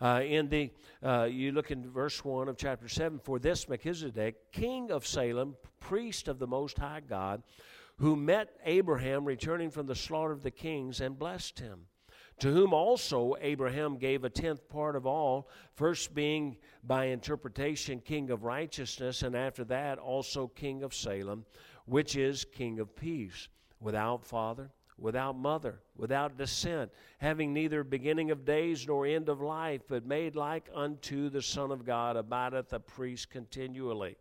Uh, in the uh, you look in verse one of chapter seven. For this Melchizedek, king of Salem, priest of the Most High God, who met Abraham returning from the slaughter of the kings and blessed him to whom also Abraham gave a tenth part of all, first being by interpretation king of righteousness, and after that also king of Salem, which is king of peace, without father, without mother, without descent, having neither beginning of days nor end of life, but made like unto the Son of God, abideth a priest continually.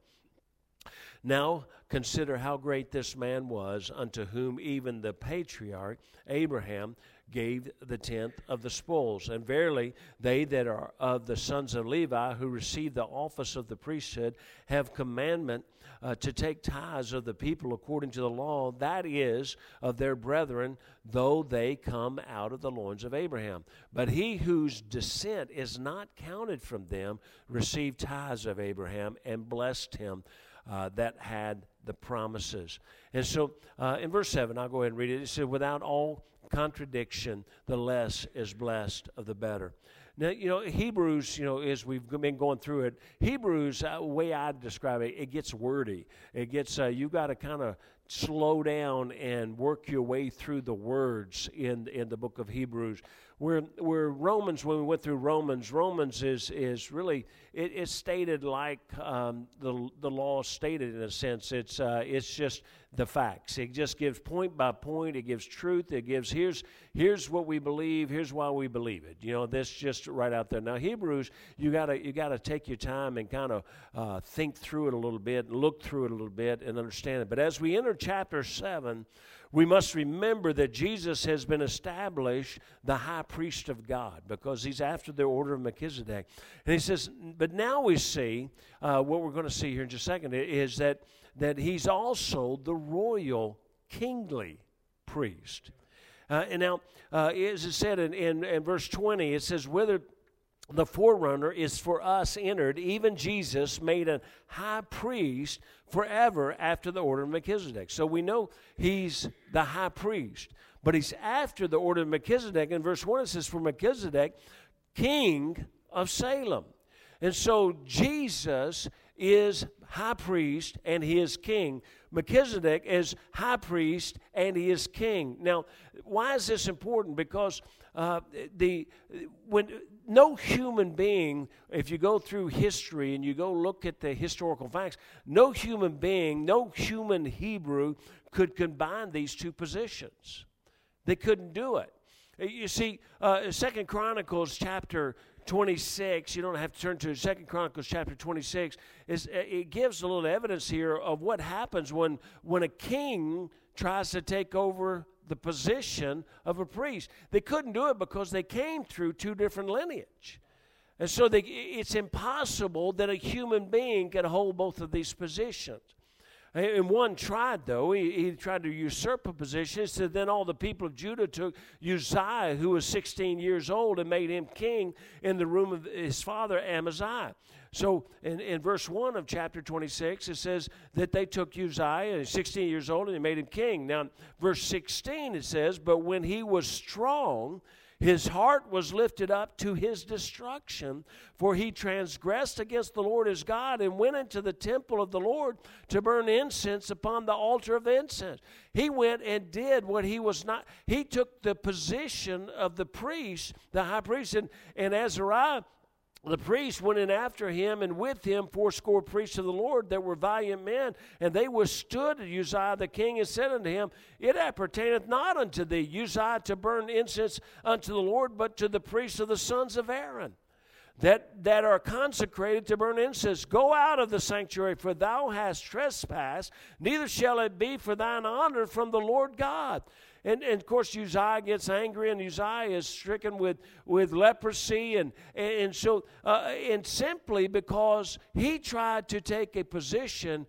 Now consider how great this man was, unto whom even the patriarch Abraham gave the tenth of the spoils. And verily, they that are of the sons of Levi who receive the office of the priesthood have commandment uh, to take tithes of the people according to the law, that is, of their brethren, though they come out of the loins of Abraham. But he whose descent is not counted from them received tithes of Abraham and blessed him. Uh, that had the promises. And so uh, in verse 7, I'll go ahead and read it. It said, Without all contradiction, the less is blessed of the better. Now, you know, Hebrews, you know, as we've been going through it, Hebrews, uh, way I describe it, it gets wordy. It gets, uh, you got to kind of slow down and work your way through the words in, in the book of Hebrews. Where, where Romans, when we went through Romans, Romans is, is really, it, it's stated like um, the, the law stated in a sense. It's, uh, it's just the facts. It just gives point by point. It gives truth. It gives here's here's what we believe. Here's why we believe it. You know, this just right out there. Now Hebrews, you gotta you gotta take your time and kind of uh, think through it a little bit, look through it a little bit, and understand it. But as we enter chapter seven, we must remember that Jesus has been established the high priest of God because he's after the order of Melchizedek. And he says, but now we see uh, what we're going to see here in just a second is that that he's also the royal kingly priest. Uh, and now, uh, as it said in, in, in verse 20, it says, Whether the forerunner is for us entered, even Jesus made a high priest forever after the order of Melchizedek. So we know he's the high priest, but he's after the order of Melchizedek. In verse 1, it says, For Melchizedek, king of Salem. And so Jesus is high priest and he is king. Melchizedek is high priest and he is king. Now, why is this important? Because uh, the when no human being, if you go through history and you go look at the historical facts, no human being, no human Hebrew could combine these two positions. They couldn't do it. You see, uh, Second Chronicles chapter 26 you don't have to turn to second chronicles chapter 26 is uh, it gives a little evidence here of what happens when when a king tries to take over the position of a priest they couldn't do it because they came through two different lineage and so they, it's impossible that a human being can hold both of these positions and one tried, though. He, he tried to usurp a position. So then all the people of Judah took Uzziah, who was 16 years old, and made him king in the room of his father Amaziah. So in, in verse 1 of chapter 26, it says that they took Uzziah, 16 years old, and they made him king. Now, verse 16, it says, But when he was strong, his heart was lifted up to his destruction, for he transgressed against the Lord his God and went into the temple of the Lord to burn incense upon the altar of incense. He went and did what he was not, he took the position of the priest, the high priest, and, and Azariah the priests went in after him, and with him fourscore priests of the Lord that were valiant men. And they withstood Uzziah the king and said unto him, It appertaineth not unto thee, Uzziah, to burn incense unto the Lord, but to the priests of the sons of Aaron. That, that are consecrated to burn incense. Go out of the sanctuary, for thou hast trespassed, neither shall it be for thine honor from the Lord God. And, and of course, Uzziah gets angry, and Uzziah is stricken with, with leprosy. And, and, so, uh, and simply because he tried to take a position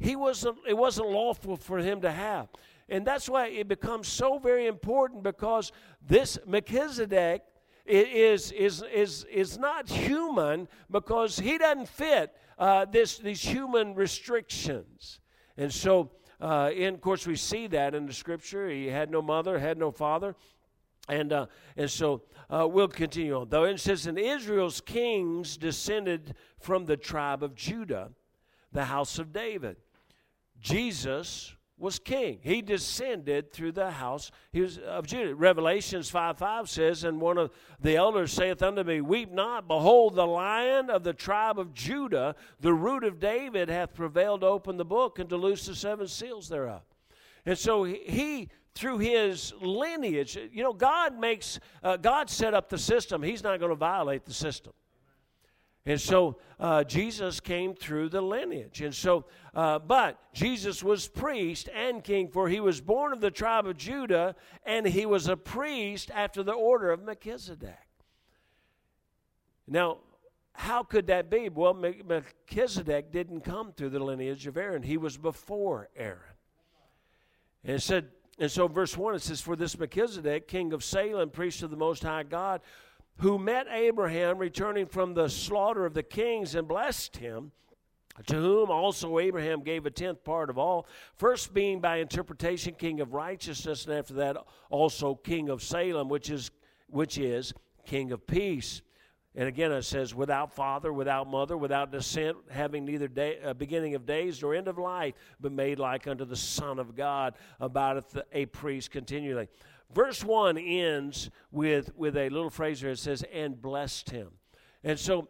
he wasn't, it wasn't lawful for him to have. And that's why it becomes so very important because this Melchizedek is, is, is, is not human because he doesn't fit uh, this, these human restrictions. And so uh, and of course, we see that in the scripture. He had no mother, had no father. And, uh, and so uh, we'll continue on. Though it says, And Israel's kings descended from the tribe of Judah, the house of David. Jesus was king. He descended through the house of Judah. Revelations 5 5 says, And one of the elders saith unto me, Weep not, behold, the lion of the tribe of Judah, the root of David, hath prevailed to open the book and to loose the seven seals thereof. And so he, through his lineage, you know, God makes, uh, God set up the system. He's not going to violate the system. And so uh, Jesus came through the lineage. And so, uh, but Jesus was priest and king, for he was born of the tribe of Judah, and he was a priest after the order of Melchizedek. Now, how could that be? Well, Melchizedek didn't come through the lineage of Aaron, he was before Aaron. And it said, and so verse 1 it says, For this Melchizedek, king of Salem, priest of the Most High God, who met Abraham returning from the slaughter of the kings and blessed him, to whom also Abraham gave a tenth part of all, first being by interpretation king of righteousness, and after that also king of Salem, which is which is king of peace. And again, it says, without father, without mother, without descent, having neither day, uh, beginning of days nor end of life, but made like unto the Son of God, about a priest continually. Verse 1 ends with, with a little phrase where it says, and blessed him. And so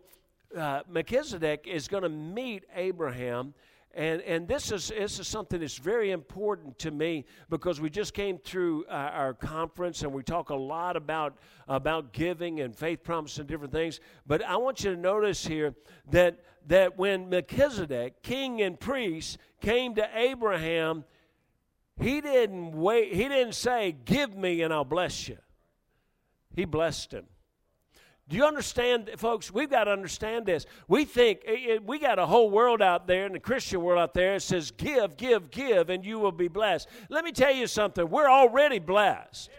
uh, Melchizedek is going to meet Abraham. And, and this, is, this is something that's very important to me because we just came through uh, our conference and we talk a lot about, about giving and faith promise and different things. But I want you to notice here that, that when Melchizedek, king and priest, came to Abraham, he didn't wait, he didn't say, Give me and I'll bless you. He blessed him. Do you understand, folks? We've got to understand this. We think eh, eh, we got a whole world out there, in the Christian world out there, says, Give, give, give, and you will be blessed. Let me tell you something. We're already blessed.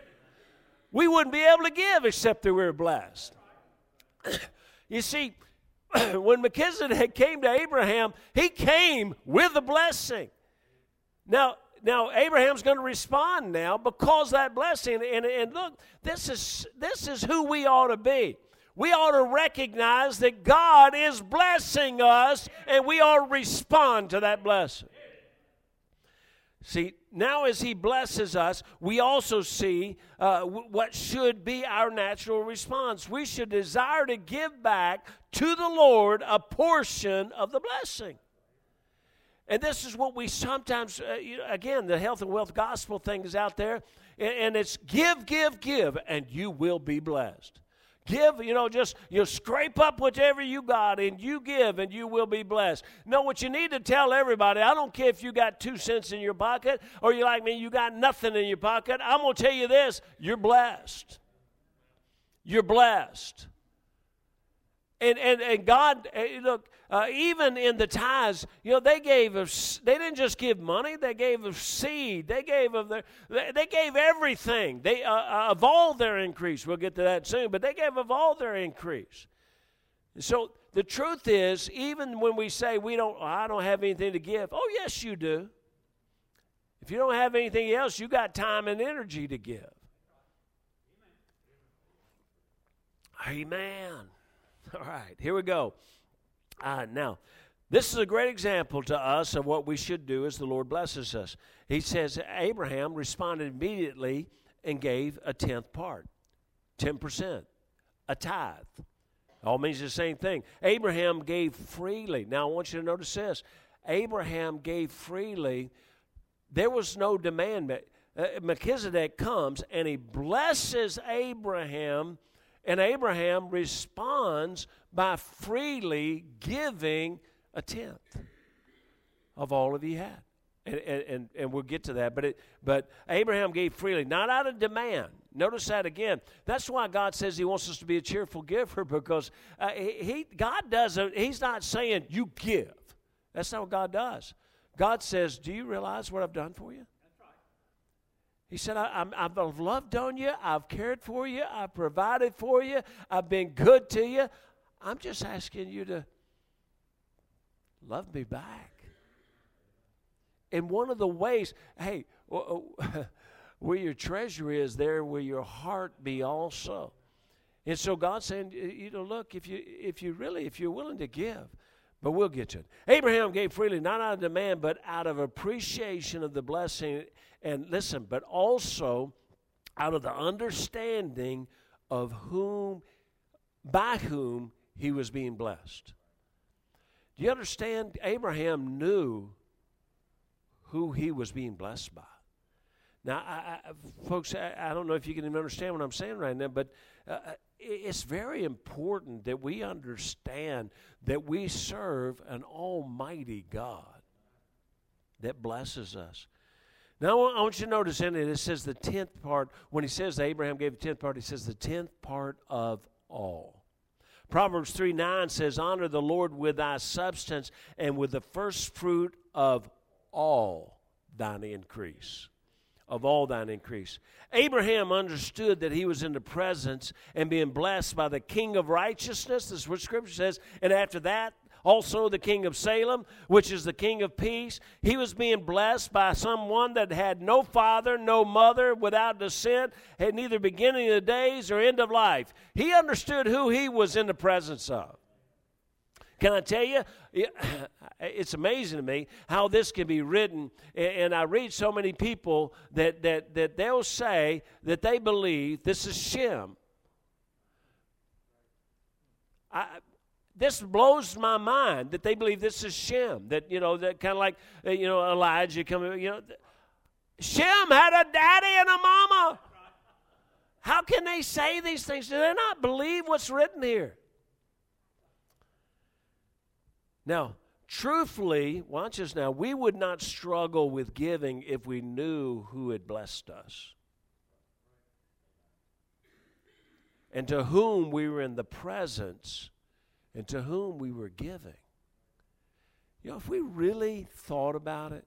We wouldn't be able to give except that we were blessed. you see, when Melchizedek came to Abraham, he came with a blessing. Now, now Abraham's going to respond now because that blessing. And, and look, this is this is who we ought to be. We ought to recognize that God is blessing us, and we ought to respond to that blessing. See, now as He blesses us, we also see uh, what should be our natural response. We should desire to give back to the Lord a portion of the blessing. And this is what we sometimes, uh, you know, again, the health and wealth gospel thing is out there, and, and it's give, give, give, and you will be blessed. Give, you know, just you scrape up whatever you got and you give and you will be blessed. No, what you need to tell everybody, I don't care if you got two cents in your pocket or you like me, you got nothing in your pocket. I'm going to tell you this you're blessed. You're blessed. And, and, and God, eh, look, uh, even in the tithes, you know, they gave us, they didn't just give money, they gave of seed. They gave of their, they gave everything. They, uh, uh, of all their increase, we'll get to that soon, but they gave of all their increase. So the truth is, even when we say we don't, I don't have anything to give, oh, yes, you do. If you don't have anything else, you got time and energy to give. Amen. All right, here we go. Uh, now, this is a great example to us of what we should do as the Lord blesses us. He says Abraham responded immediately and gave a tenth part, 10%, a tithe. All means the same thing. Abraham gave freely. Now, I want you to notice this Abraham gave freely. There was no demand. Uh, Melchizedek comes and he blesses Abraham and Abraham responds by freely giving a tenth of all of he had. And, and, and we'll get to that. But, it, but Abraham gave freely, not out of demand. Notice that again. That's why God says He wants us to be a cheerful giver because uh, he, God doesn't, He's not saying you give. That's not what God does. God says, Do you realize what I've done for you? He said, I, have loved on you. I've cared for you. I've provided for you. I've been good to you. I'm just asking you to love me back. And one of the ways, hey, where your treasure is, there will your heart be also. And so God's saying, you know, look, if you if you really if you're willing to give, but we'll get to it. Abraham gave freely, not out of demand, but out of appreciation of the blessing. And listen, but also out of the understanding of whom, by whom he was being blessed. Do you understand? Abraham knew who he was being blessed by. Now, I, I, folks, I, I, don't know if you can even understand what I'm saying right now, but uh, uh it's very important that we understand that we serve an almighty God that blesses us. Now, I want you to notice in it, it says the tenth part. When he says Abraham gave the tenth part, he says the tenth part of all. Proverbs 3 9 says, Honor the Lord with thy substance and with the first fruit of all thine increase of all thine increase. Abraham understood that he was in the presence and being blessed by the King of righteousness. This is what Scripture says. And after that, also the King of Salem, which is the King of peace. He was being blessed by someone that had no father, no mother, without descent, had neither beginning of the days or end of life. He understood who he was in the presence of. Can I tell you? It's amazing to me how this can be written. And I read so many people that, that, that they'll say that they believe this is Shem. I, this blows my mind that they believe this is Shem. That, you know, that kind of like, uh, you know, Elijah coming, you know. Shem had a daddy and a mama. How can they say these things? Do they not believe what's written here? Now, truthfully, watch this now, we would not struggle with giving if we knew who had blessed us. And to whom we were in the presence and to whom we were giving. You know, if we really thought about it,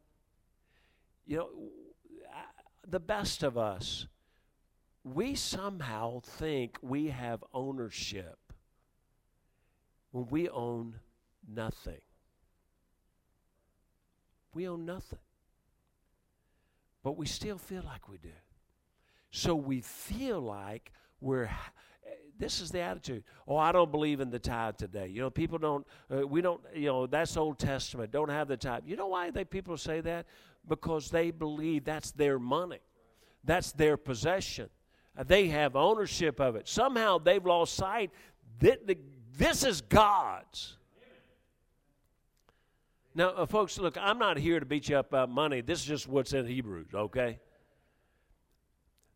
you know, the best of us, we somehow think we have ownership when we own nothing. We own nothing. But we still feel like we do. So we feel like we're this is the attitude. Oh, I don't believe in the tithe today. You know, people don't. Uh, we don't. You know, that's Old Testament. Don't have the tithe. You know why they people say that? Because they believe that's their money, that's their possession. Uh, they have ownership of it. Somehow they've lost sight that the, this is God's. Now, uh, folks, look, I'm not here to beat you up about money. This is just what's in Hebrews, okay?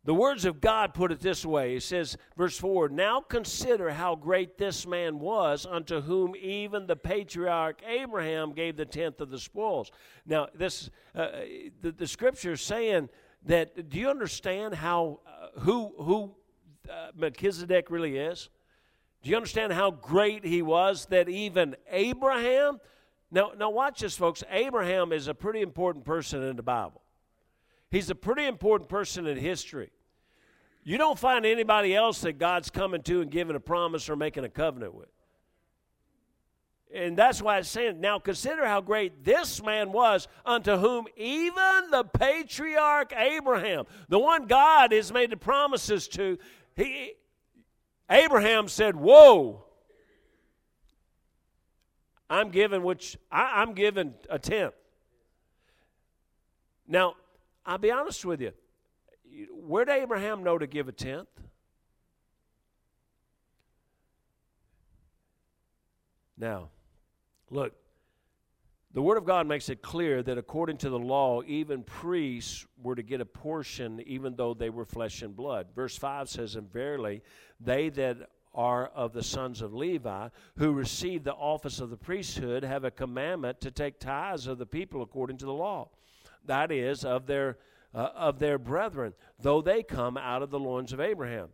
The words of God put it this way. It says, verse 4 Now consider how great this man was, unto whom even the patriarch Abraham gave the tenth of the spoils. Now, this, uh, the, the scripture is saying that, do you understand how, uh, who, who uh, Melchizedek really is? Do you understand how great he was that even Abraham, now, now watch this, folks. Abraham is a pretty important person in the Bible. He's a pretty important person in history. You don't find anybody else that God's coming to and giving a promise or making a covenant with. And that's why it's saying, now consider how great this man was, unto whom even the patriarch Abraham, the one God has made the promises to, he, Abraham said, Whoa, I'm giving which I, I'm giving a tenth. Now, I'll be honest with you. Where did Abraham know to give a tenth? Now, look, the Word of God makes it clear that according to the law, even priests were to get a portion even though they were flesh and blood. Verse 5 says, And verily, they that are of the sons of Levi, who receive the office of the priesthood, have a commandment to take tithes of the people according to the law. That is, of their, uh, of their brethren, though they come out of the loins of Abraham.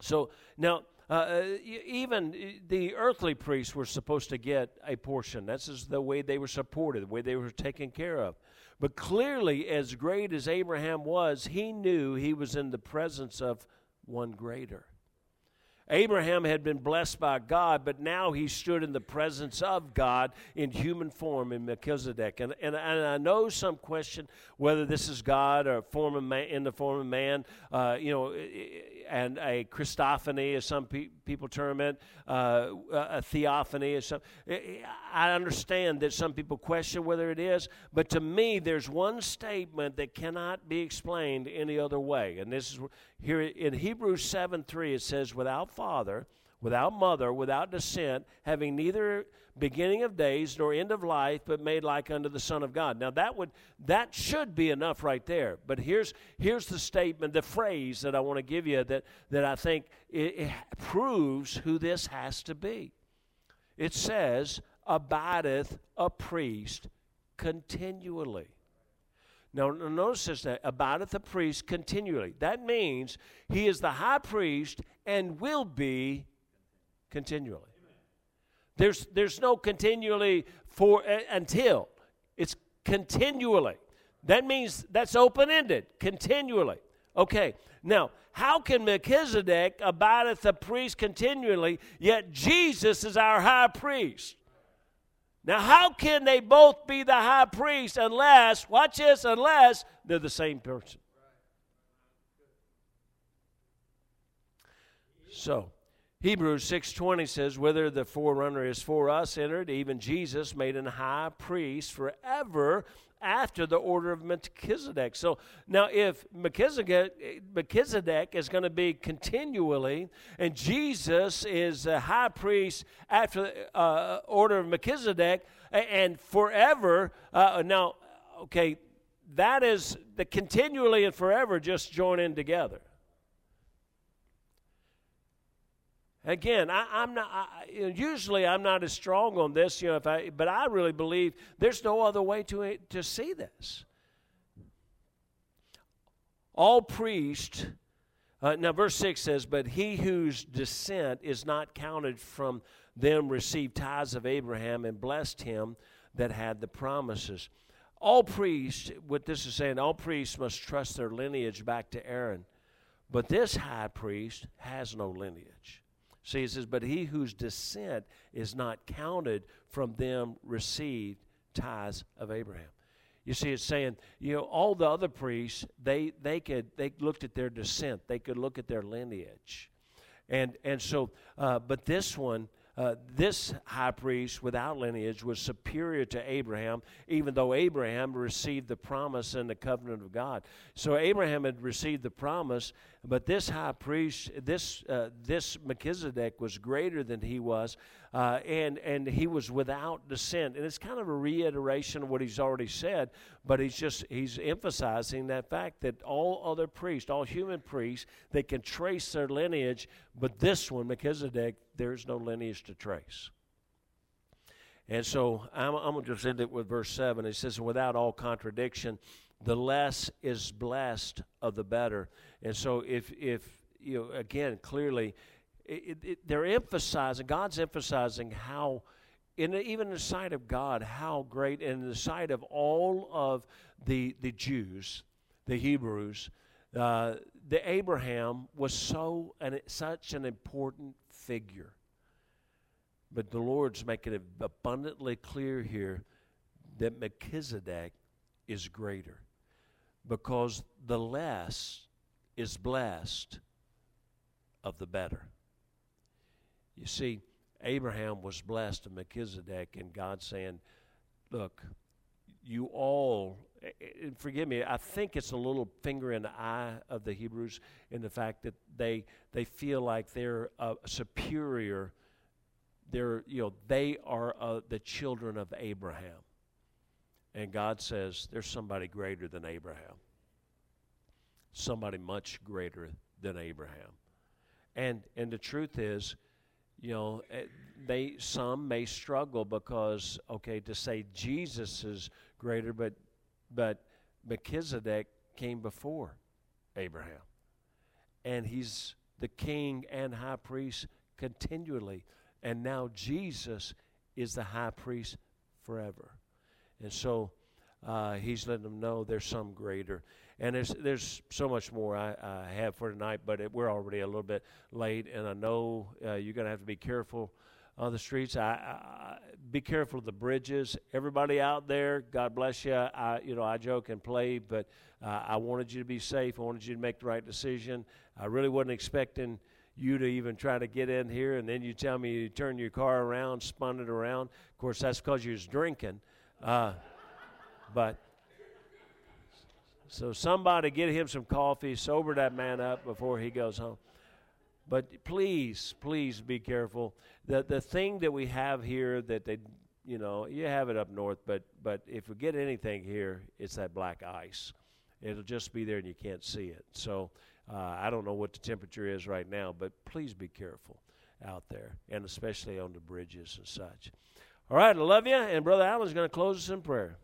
So now, uh, uh even the earthly priests were supposed to get a portion. That's the way they were supported, the way they were taken care of. But clearly, as great as Abraham was, he knew he was in the presence of one greater. Abraham had been blessed by God, but now he stood in the presence of God in human form in Melchizedek. And, and, and I know some question whether this is God or form of man, in the form of man, uh, you know, and a Christophany, as some pe- people term it, uh, a theophany. As some, I understand that some people question whether it is, but to me, there's one statement that cannot be explained any other way. And this is here in Hebrews 7 3, it says, without father, without mother, without descent, having neither beginning of days nor end of life, but made like unto the Son of God. Now that would that should be enough right there. But here's here's the statement, the phrase that I want to give you that that I think it, it proves who this has to be. It says, "Abideth a priest continually." Now, notice this that abideth a priest continually. That means he is the high priest and will be continually. There's, there's no continually for uh, until. It's continually. That means that's open ended, continually. Okay, now, how can Melchizedek abideth a priest continually, yet Jesus is our high priest? Now, how can they both be the high priest unless, watch this, unless they're the same person? So, Hebrews 6:20 says whether the forerunner is for us entered even Jesus made an high priest forever after the order of Melchizedek. So now if Melchizedek, Melchizedek is going to be continually and Jesus is a high priest after the uh, order of Melchizedek and forever uh, now okay that is the continually and forever just join in together. Again, I, am not. I, usually, I'm not as strong on this, you know. If I, but I really believe there's no other way to to see this. All priests. Uh, now, verse six says, "But he whose descent is not counted from them received tithes of Abraham and blessed him that had the promises." All priests, what this is saying, all priests must trust their lineage back to Aaron, but this high priest has no lineage. See, he says, But he whose descent is not counted from them received tithes of Abraham. You see, it's saying, you know, all the other priests, they, they could they looked at their descent, they could look at their lineage. And and so uh, but this one, uh, this high priest without lineage was superior to Abraham, even though Abraham received the promise and the covenant of God. So Abraham had received the promise, but this high priest, this uh, this Melchizedek, was greater than he was, uh, and and he was without descent. And it's kind of a reiteration of what he's already said, but he's just he's emphasizing that fact that all other priests, all human priests, they can trace their lineage, but this one, Melchizedek, there's no lineage to trace. And so I'm, I'm going to just end it with verse 7. It says, Without all contradiction, the less is blessed of the better. And so if, if you know, again, clearly, it, it, they're emphasizing, God's emphasizing how, in even in the sight of God, how great, in the sight of all of the, the Jews, the Hebrews, uh, the Abraham was so and such an important figure. But the Lord's making it abundantly clear here that Melchizedek is greater because the less is blessed of the better. You see, Abraham was blessed of Melchizedek, and God saying, Look, you all, forgive me, I think it's a little finger in the eye of the Hebrews in the fact that they, they feel like they're uh, superior. They're, you know, they are uh, the children of Abraham. And God says, there's somebody greater than Abraham. Somebody much greater than Abraham. And, and the truth is, you know, eh, they some may struggle because okay, to say Jesus is greater, but but Melchizedek came before Abraham, and he's the king and high priest continually, and now Jesus is the high priest forever, and so uh, he's letting them know there's some greater. And there's there's so much more I, I have for tonight, but it, we're already a little bit late, and I know uh, you're going to have to be careful on the streets. I, I, be careful of the bridges. Everybody out there, God bless you. I you know I joke and play, but uh, I wanted you to be safe. I wanted you to make the right decision. I really wasn't expecting you to even try to get in here, and then you tell me you turn your car around, spun it around. Of course, that's because you was drinking. Uh, but so somebody get him some coffee, sober that man up before he goes home. But please, please be careful. The the thing that we have here that they you know, you have it up north, but but if we get anything here, it's that black ice. It'll just be there and you can't see it. So uh, I don't know what the temperature is right now, but please be careful out there, and especially on the bridges and such. All right, I love you, and Brother Allen's going to close us in prayer.